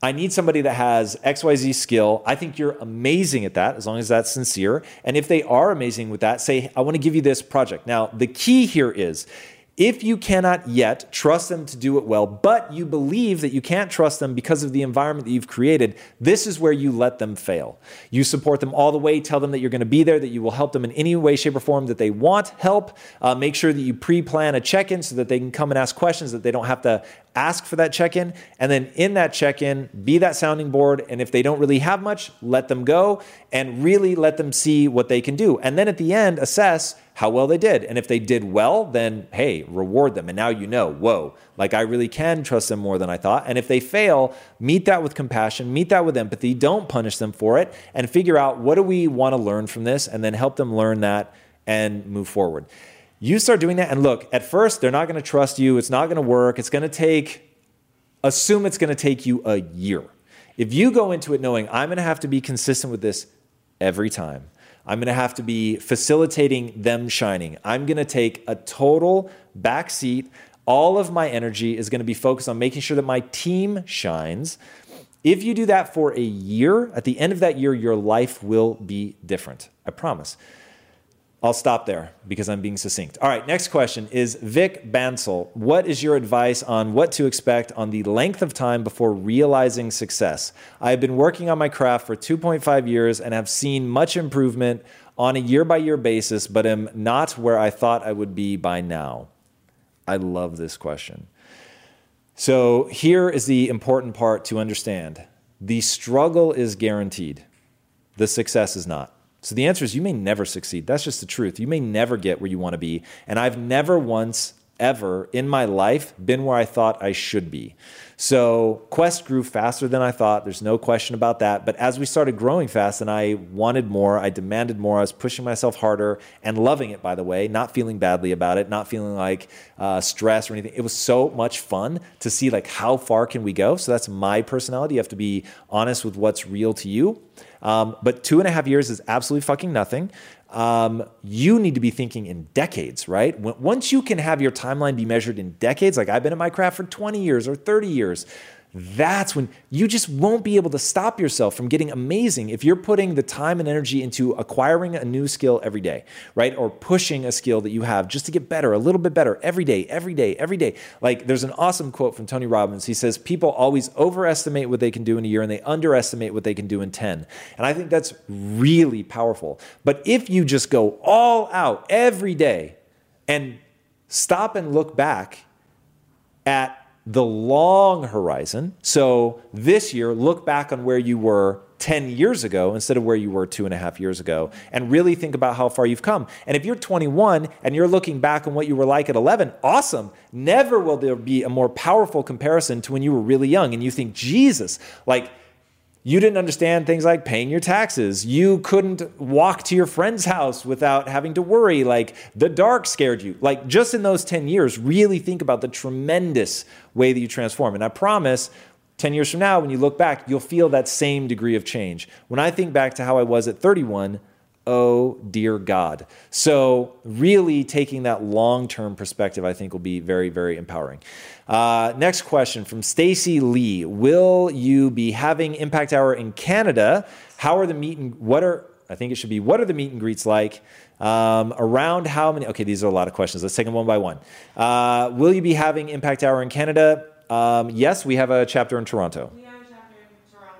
Speaker 1: I need somebody that has XYZ skill. I think you're amazing at that, as long as that's sincere. And if they are amazing with that, say, I want to give you this project. Now, the key here is if you cannot yet trust them to do it well, but you believe that you can't trust them because of the environment that you've created, this is where you let them fail. You support them all the way, tell them that you're going to be there, that you will help them in any way, shape, or form that they want help. Uh, make sure that you pre plan a check in so that they can come and ask questions, that they don't have to ask for that check in. And then in that check in, be that sounding board. And if they don't really have much, let them go and really let them see what they can do. And then at the end, assess how well they did. And if they did well, then hey, reward them. And now you know, whoa, like I really can trust them more than I thought. And if they fail, meet that with compassion, meet that with empathy. Don't punish them for it and figure out what do we want to learn from this and then help them learn that and move forward. You start doing that. And look, at first, they're not going to trust you. It's not going to work. It's going to take, assume it's going to take you a year. If you go into it knowing I'm going to have to be consistent with this every time, I'm going to have to be facilitating them shining. I'm going to take a total back seat. All of my energy is going to be focused on making sure that my team shines. If you do that for a year, at the end of that year, your life will be different. I promise. I'll stop there because I'm being succinct. All right, next question is Vic Bansel. What is your advice on what to expect on the length of time before realizing success? I have been working on my craft for 2.5 years and have seen much improvement on a year by year basis, but am not where I thought I would be by now. I love this question. So, here is the important part to understand the struggle is guaranteed, the success is not. So the answer is you may never succeed. That's just the truth. You may never get where you want to be. And I've never once ever in my life been where I thought I should be. So Quest grew faster than I thought. There's no question about that. But as we started growing fast and I wanted more, I demanded more, I was pushing myself harder and loving it, by the way, not feeling badly about it, not feeling like uh, stress or anything. It was so much fun to see like how far can we go. So that's my personality. You have to be honest with what's real to you. Um, but two and a half years is absolutely fucking nothing. Um, you need to be thinking in decades, right? Once you can have your timeline be measured in decades, like I've been in my craft for 20 years or 30 years, that's when you just won't be able to stop yourself from getting amazing if you're putting the time and energy into acquiring a new skill every day, right? Or pushing a skill that you have just to get better, a little bit better every day, every day, every day. Like there's an awesome quote from Tony Robbins. He says, People always overestimate what they can do in a year and they underestimate what they can do in 10. And I think that's really powerful. But if you just go all out every day and stop and look back at the long horizon. So this year, look back on where you were 10 years ago instead of where you were two and a half years ago and really think about how far you've come. And if you're 21 and you're looking back on what you were like at 11, awesome. Never will there be a more powerful comparison to when you were really young and you think, Jesus, like, you didn't understand things like paying your taxes. You couldn't walk to your friend's house without having to worry. Like the dark scared you. Like just in those 10 years, really think about the tremendous way that you transform. And I promise 10 years from now, when you look back, you'll feel that same degree of change. When I think back to how I was at 31, oh dear God. So, really taking that long term perspective, I think, will be very, very empowering. Uh, next question from Stacy Lee Will you be having Impact Hour in Canada? How are the meet and what are, I think it should be, what are the meet and greets like? Um, around how many? Okay, these are a lot of questions. Let's take them one by one. Uh, will you be having Impact Hour in Canada? Um, yes, we have a chapter in Toronto.
Speaker 2: We have a chapter in Toronto.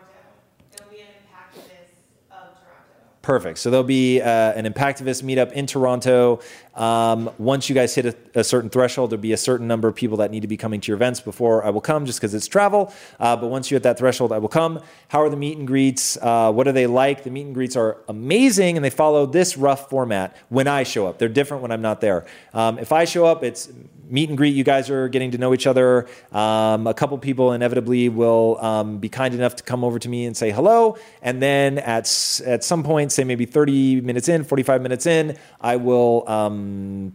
Speaker 2: It'll be an Impactivist of Toronto.
Speaker 1: Perfect. So there'll be uh, an Impactivist meetup in Toronto. Um, once you guys hit a, a, certain threshold, there'll be a certain number of people that need to be coming to your events before I will come, just because it's travel. Uh, but once you hit that threshold, I will come. How are the meet and greets? Uh, what are they like? The meet and greets are amazing, and they follow this rough format when I show up. They're different when I'm not there. Um, if I show up, it's meet and greet. You guys are getting to know each other. Um, a couple people inevitably will um, be kind enough to come over to me and say hello, and then at at some point, say maybe 30 minutes in, 45 minutes in, I will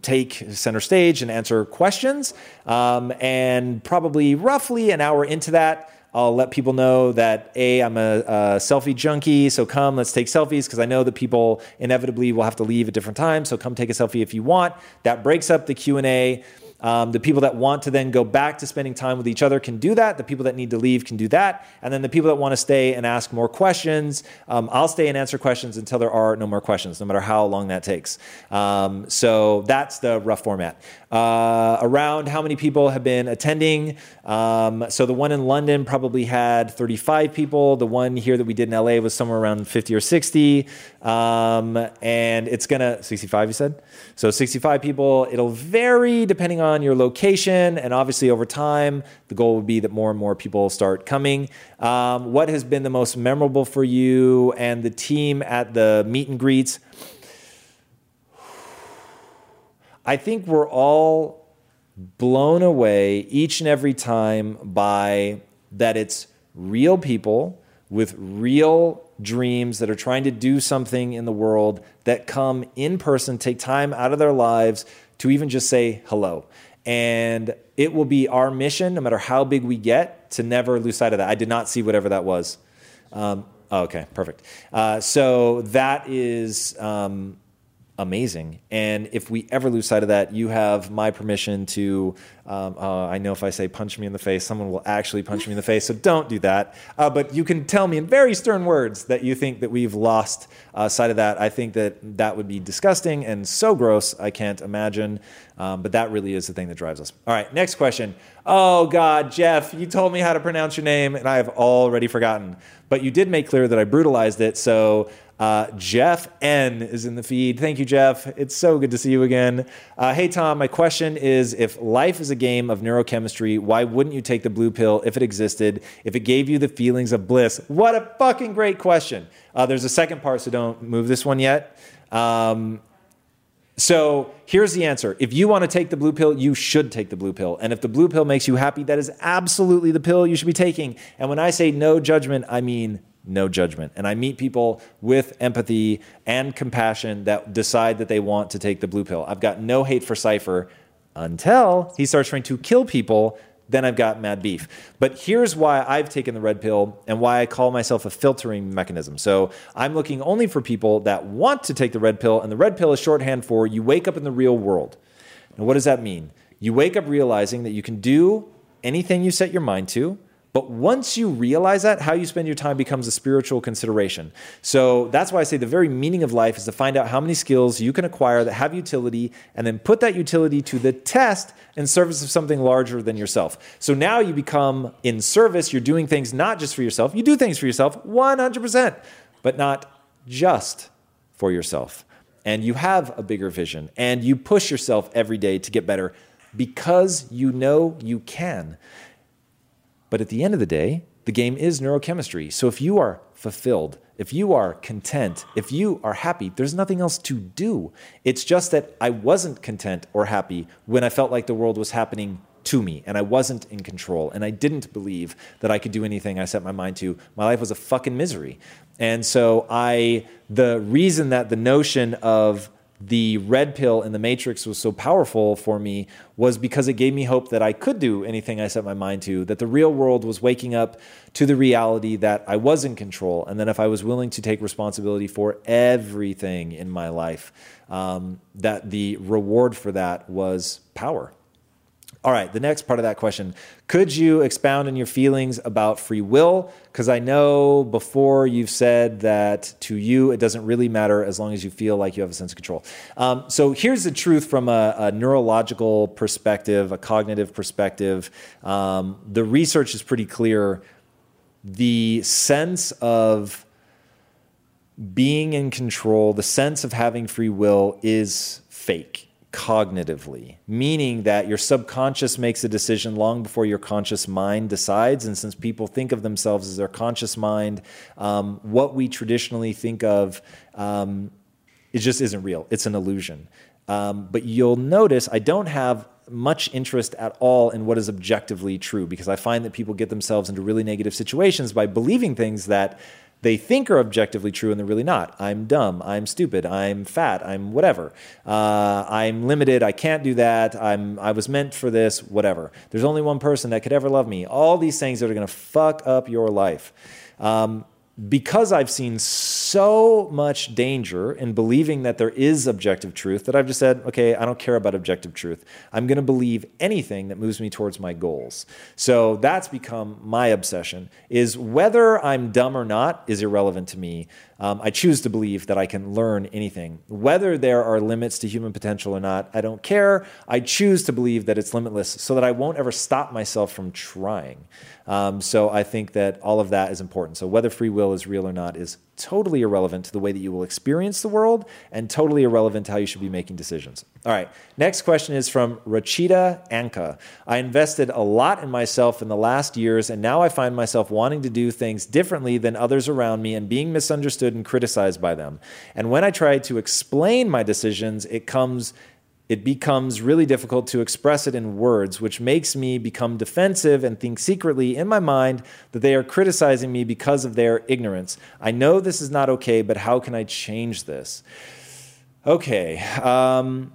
Speaker 1: take center stage and answer questions. Um, and probably roughly an hour into that. I'll let people know that a I'm a, a selfie junkie, so come let's take selfies because I know that people inevitably will have to leave at different times. So come take a selfie if you want. That breaks up the Q and A. Um, the people that want to then go back to spending time with each other can do that. The people that need to leave can do that. And then the people that want to stay and ask more questions, um, I'll stay and answer questions until there are no more questions, no matter how long that takes. Um, so that's the rough format. Uh, around how many people have been attending? Um, so the one in London probably had 35 people. The one here that we did in LA was somewhere around 50 or 60. Um, and it's going to, 65, you said? So 65 people. It'll vary depending on your location. And obviously, over time, the goal would be that more and more people start coming. Um, what has been the most memorable for you and the team at the meet and greets? I think we're all blown away each and every time by that it's real people with real dreams that are trying to do something in the world that come in person, take time out of their lives to even just say hello. And it will be our mission, no matter how big we get, to never lose sight of that. I did not see whatever that was. Um, oh, okay, perfect. Uh, so that is um, amazing. And if we ever lose sight of that, you have my permission to. Um, uh, I know if I say punch me in the face, someone will actually punch me in the face. So don't do that. Uh, but you can tell me in very stern words that you think that we've lost uh, sight of that. I think that that would be disgusting and so gross. I can't imagine. Um, but that really is the thing that drives us. All right, next question. Oh, God, Jeff, you told me how to pronounce your name, and I have already forgotten. But you did make clear that I brutalized it. So uh, Jeff N is in the feed. Thank you, Jeff. It's so good to see you again. Uh, hey, Tom, my question is if life is a game of neurochemistry, why wouldn't you take the blue pill if it existed, if it gave you the feelings of bliss? What a fucking great question. Uh, there's a second part, so don't move this one yet. Um, so here's the answer. If you want to take the blue pill, you should take the blue pill. And if the blue pill makes you happy, that is absolutely the pill you should be taking. And when I say no judgment, I mean no judgment. And I meet people with empathy and compassion that decide that they want to take the blue pill. I've got no hate for Cypher until he starts trying to kill people. Then I've got mad beef. But here's why I've taken the red pill and why I call myself a filtering mechanism. So I'm looking only for people that want to take the red pill, and the red pill is shorthand for you wake up in the real world. And what does that mean? You wake up realizing that you can do anything you set your mind to but once you realize that, how you spend your time becomes a spiritual consideration. So that's why I say the very meaning of life is to find out how many skills you can acquire that have utility and then put that utility to the test in service of something larger than yourself. So now you become in service, you're doing things not just for yourself. You do things for yourself 100%, but not just for yourself. And you have a bigger vision and you push yourself every day to get better because you know you can. But at the end of the day, the game is neurochemistry. So if you are fulfilled, if you are content, if you are happy, there's nothing else to do. It's just that I wasn't content or happy when I felt like the world was happening to me and I wasn't in control and I didn't believe that I could do anything I set my mind to. My life was a fucking misery. And so I the reason that the notion of the red pill in the matrix was so powerful for me was because it gave me hope that I could do anything I set my mind to, that the real world was waking up to the reality that I was in control, and that if I was willing to take responsibility for everything in my life, um, that the reward for that was power. All right, the next part of that question. Could you expound on your feelings about free will? Because I know before you've said that to you it doesn't really matter as long as you feel like you have a sense of control. Um, so here's the truth from a, a, neurological perspective, a cognitive perspective. Um, the research is pretty clear. The sense of being in control, the sense of having free will is fake cognitively, meaning that your subconscious makes a decision long before your conscious mind decides. And since people think of themselves as their conscious mind, um, what we traditionally think of um, it just isn't real. It's an illusion. Um, but you'll notice I don't have much interest at all in what is objectively true because I find that people get themselves into really negative situations by believing things that they think are objectively true and they're really not. I'm dumb. I'm stupid. I'm fat. I'm whatever. Uh, I'm limited. I can't do that. I'm, I was meant for this, whatever. There's only one person that could ever love me. All these things that are going to fuck up your life. Um, because I've seen so much danger in believing that there is objective truth that I've just said, okay, I don't care about objective truth. I'm going to believe anything that moves me towards my goals. So that's become my obsession is whether I'm dumb or not is irrelevant to me. Um, I choose to believe that I can learn anything. Whether there are limits to human potential or not, I don't care. I choose to believe that it's limitless so that I won't ever stop myself from trying. Um, so I think that all of that is important. So whether free will is real or not is totally irrelevant to the way that you will experience the world and totally irrelevant to how you should be making decisions. All right, next question is from Rachita Anka. I invested a lot in myself in the last years, and now I find myself wanting to do things differently than others around me and being misunderstood and criticized by them. And when I try to explain my decisions, it comes it becomes really difficult to express it in words, which makes me become defensive and think secretly in my mind that they are criticizing me because of their ignorance. I know this is not okay, but how can I change this? Okay. Um,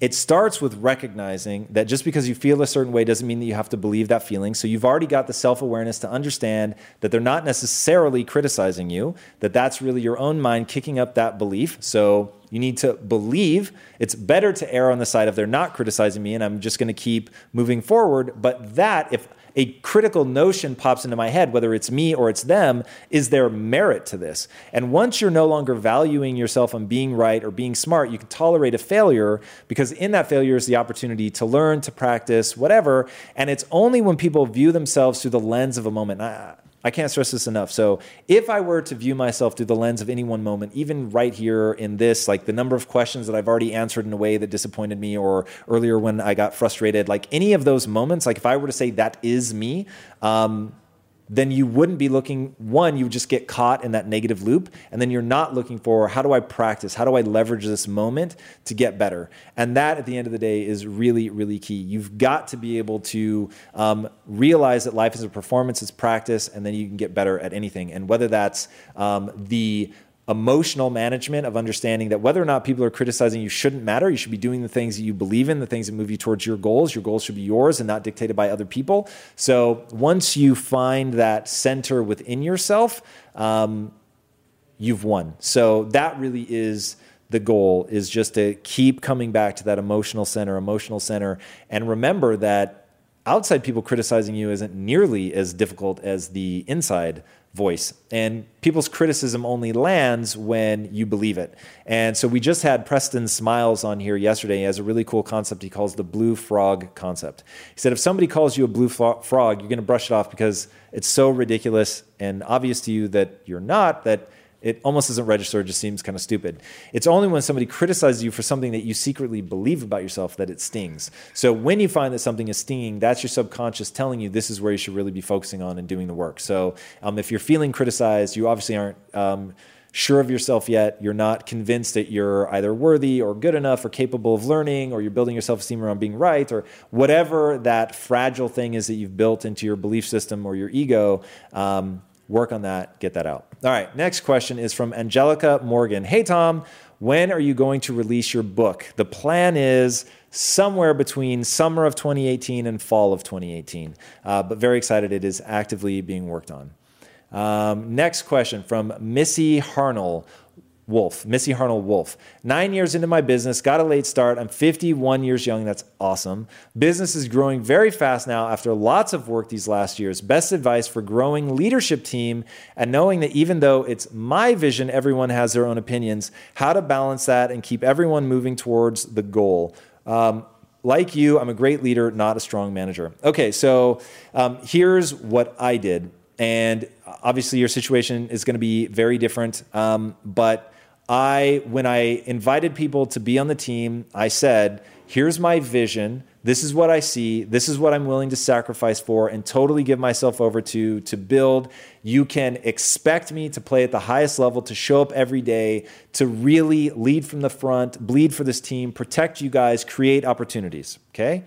Speaker 1: it starts with recognizing that just because you feel a certain way doesn't mean that you have to believe that feeling. So you've already got the self awareness to understand that they're not necessarily criticizing you, that that's really your own mind kicking up that belief. So you need to believe it's better to err on the side of they're not criticizing me and I'm just going to keep moving forward. But that, if a critical notion pops into my head, whether it's me or it's them, is there merit to this? And once you're no longer valuing yourself on being right or being smart, you can tolerate a failure because in that failure is the opportunity to learn, to practice, whatever. And it's only when people view themselves through the lens of a moment. I, I can't stress this enough. So, if I were to view myself through the lens of any one moment, even right here in this, like the number of questions that I've already answered in a way that disappointed me, or earlier when I got frustrated, like any of those moments, like if I were to say that is me, um, then you wouldn't be looking, one, you would just get caught in that negative loop. And then you're not looking for how do I practice? How do I leverage this moment to get better? And that at the end of the day is really, really key. You've got to be able to um, realize that life is a performance, it's practice, and then you can get better at anything. And whether that's um, the emotional management of understanding that whether or not people are criticizing you shouldn't matter. You should be doing the things that you believe in, the things that move you towards your goals. Your goals should be yours and not dictated by other people. So once you find that center within yourself, um, you've won. So that really is the goal is just to keep coming back to that emotional center, emotional center, and remember that outside people criticizing you isn't nearly as difficult as the inside voice. And people's criticism only lands when you believe it. And so we just had Preston Smiles on here yesterday. He has a really cool concept he calls the blue frog concept. He said if somebody calls you a blue frog, you're going to brush it off because it's so ridiculous and obvious to you that you're not that it almost doesn't register, it just seems kind of stupid. It's only when somebody criticizes you for something that you secretly believe about yourself that it stings. So when you find that something is stinging, that's your subconscious telling you this is where you should really be focusing on and doing the work. So um, if you're feeling criticized, you obviously aren't. Um, sure of yourself yet, you're not convinced that you're either worthy or good enough or capable of learning, or you're building your self esteem around being right, or whatever that fragile thing is that you've built into your belief system or your ego, um, work on that, get that out. All right, next question is from Angelica Morgan. Hey, Tom. When are you going to release your book? The plan is somewhere between summer of 2018 and fall of 2018. Uh, but very excited, it is actively being worked on. Um, next question from Missy Harnell. Wolf, Missy Harnell Wolf. Nine years into my business, got a late start. I'm 51 years young. That's awesome. Business is growing very fast now after lots of work these last years. Best advice for growing leadership team and knowing that even though it's my vision, everyone has their own opinions, how to balance that and keep everyone moving towards the goal. Um, like you, I'm a great leader, not a strong manager. Okay, so um, here's what I did. And obviously, your situation is going to be very different. Um, but I, when I invited people to be on the team, I said, here's my vision. This is what I see. This is what I'm willing to sacrifice for and totally give myself over to to build. You can expect me to play at the highest level, to show up every day, to really lead from the front, bleed for this team, protect you guys, create opportunities. Okay?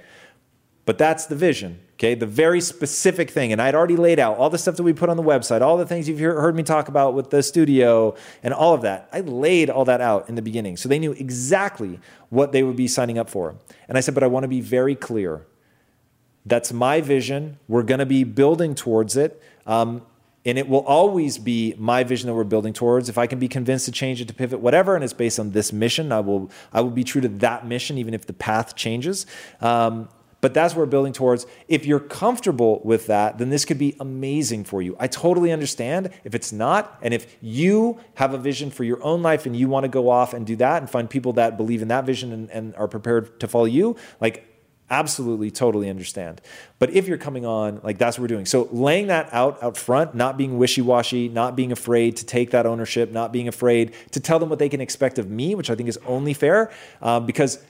Speaker 1: But that's the vision. Okay, the very specific thing. And I'd already laid out all the stuff that we put on the website, all the things you've heard me talk about with the studio and all of that. I laid all that out in the beginning. So they knew exactly what they would be signing up for. And I said, but I want to be very clear. That's my vision. We're going to be building towards it. Um, and it will always be my vision that we're building towards. If I can be convinced to change it, to pivot, whatever, and it's based on this mission, I will I will be true to that mission, even if the path changes. Um, but that's what we're building towards. If you're comfortable with that, then this could be amazing for you. I totally understand if it's not. And if you have a vision for your own life and you want to go off and do that and find people that believe in that vision and, and are prepared to follow you, like absolutely totally understand but if you're coming on like that's what we're doing so laying that out out front not being wishy-washy not being afraid to take that ownership not being afraid to tell them what they can expect of me which i think is only fair um, because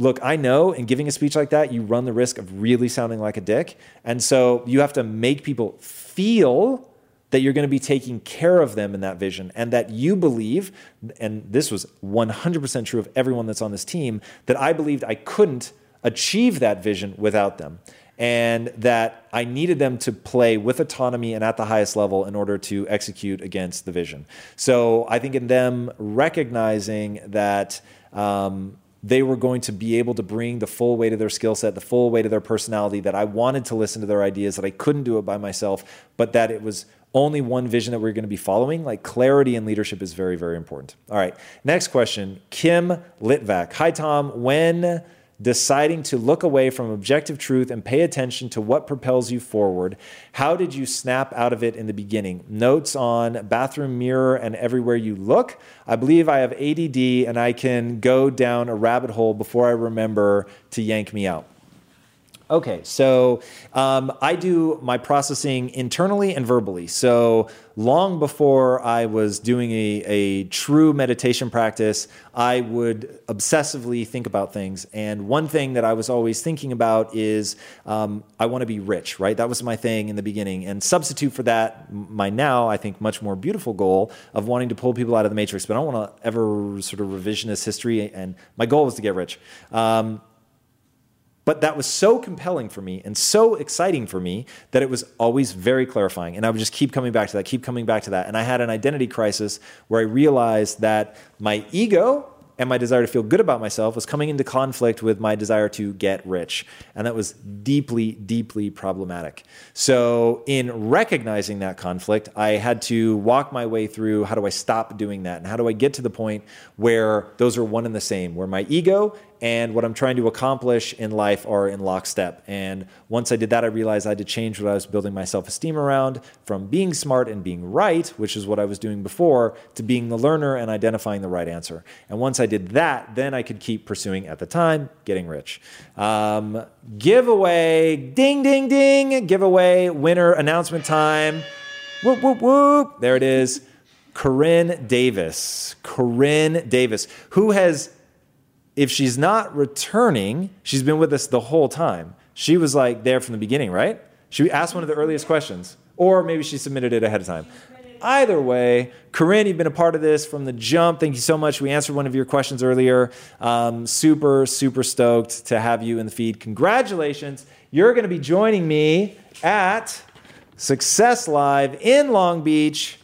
Speaker 1: look, I know in giving a speech like that, you run the risk of really sounding like a dick. And so you have to make people feel that you're going to be taking care of them in that vision and that you believe, and this was 100% true of everyone that's on this team, that I believed I couldn't achieve that vision without them. And that I needed them to play with autonomy and at the highest level in order to execute against the vision. So I think in them recognizing that um, they were going to be able to bring the full weight of their skill set, the full weight of their personality, that I wanted to listen to their ideas, that I couldn't do it by myself, but that it was only one vision that we're going to be following. Like clarity and leadership is very, very important. All right. Next question Kim Litvak. Hi, Tom. When deciding to look away from objective truth and pay attention to what propels you forward. How did you snap out of it in the beginning? Notes on bathroom mirror and everywhere you look. I believe I have ADD and I can go down a rabbit hole before I remember to yank me out. Okay, so um, I do my processing internally and verbally. So long before I was doing a, a true meditation practice, I would obsessively think about things. And one thing that I was always thinking about is um, I want to be rich, right? That was my thing in the beginning. And substitute for that, my now, I think, much more beautiful goal of wanting to pull people out of the matrix. But I don't want to ever sort of revisionist history. And my goal was to get rich. Um, but that was so compelling for me and so exciting for me that it was always very clarifying. And I would just keep coming back to that, keep coming back to that. And I had an identity crisis where I realized that my ego and my desire to feel good about myself was coming into conflict with my desire to get rich. And that was deeply, deeply problematic. So, in recognizing that conflict, I had to walk my way through how do I stop doing that? And how do I get to the point where those are one and the same, where my ego and what I'm trying to accomplish in life are in lockstep. And once I did that, I realized I had to change what I was building my self esteem around from being smart and being right, which is what I was doing before, to being the learner and identifying the right answer. And once I did that, then I could keep pursuing at the time getting rich. Um, giveaway, ding, ding, ding, giveaway, winner announcement time. Whoop, whoop, whoop. There it is. Corinne Davis. Corinne Davis, who has if she's not returning, she's been with us the whole time. She was like there from the beginning, right? She asked one of the earliest questions, or maybe she submitted it ahead of time. Either way, Corinne, you've been a part of this from the jump. Thank you so much. We answered one of your questions earlier. Um, super, super stoked to have you in the feed. Congratulations. You're going to be joining me at Success Live in Long Beach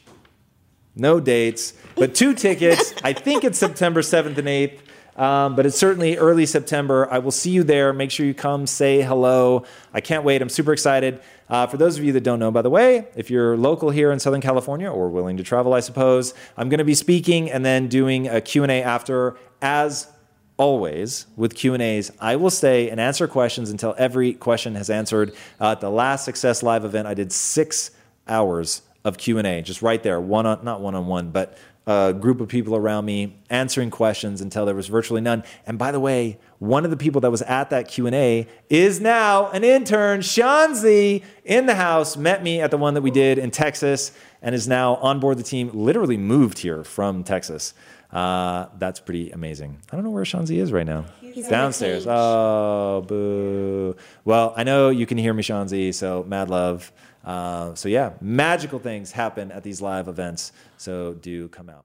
Speaker 1: no dates, but two tickets. I think it's September 7th and 8th. Um, but it's certainly early September. I will see you there. Make sure you come say hello. I can't wait. I'm super excited. Uh, for those of you that don't know, by the way, if you're local here in Southern California or willing to travel, I suppose, I'm going to be speaking and then doing a Q&A after as always with q&a's i will stay and answer questions until every question has answered uh, at the last success live event i did six hours of q&a just right there one on not one-on-one but a group of people around me answering questions until there was virtually none and by the way one of the people that was at that q&a is now an intern shanzi in the house met me at the one that we did in texas and is now on board the team literally moved here from texas uh, that's pretty amazing. I don't know where Shanzi is right now.
Speaker 3: He's
Speaker 1: Downstairs. Oh, boo. Well, I know you can hear me, Shanzi, so mad love. Uh, so, yeah, magical things happen at these live events. So, do come out.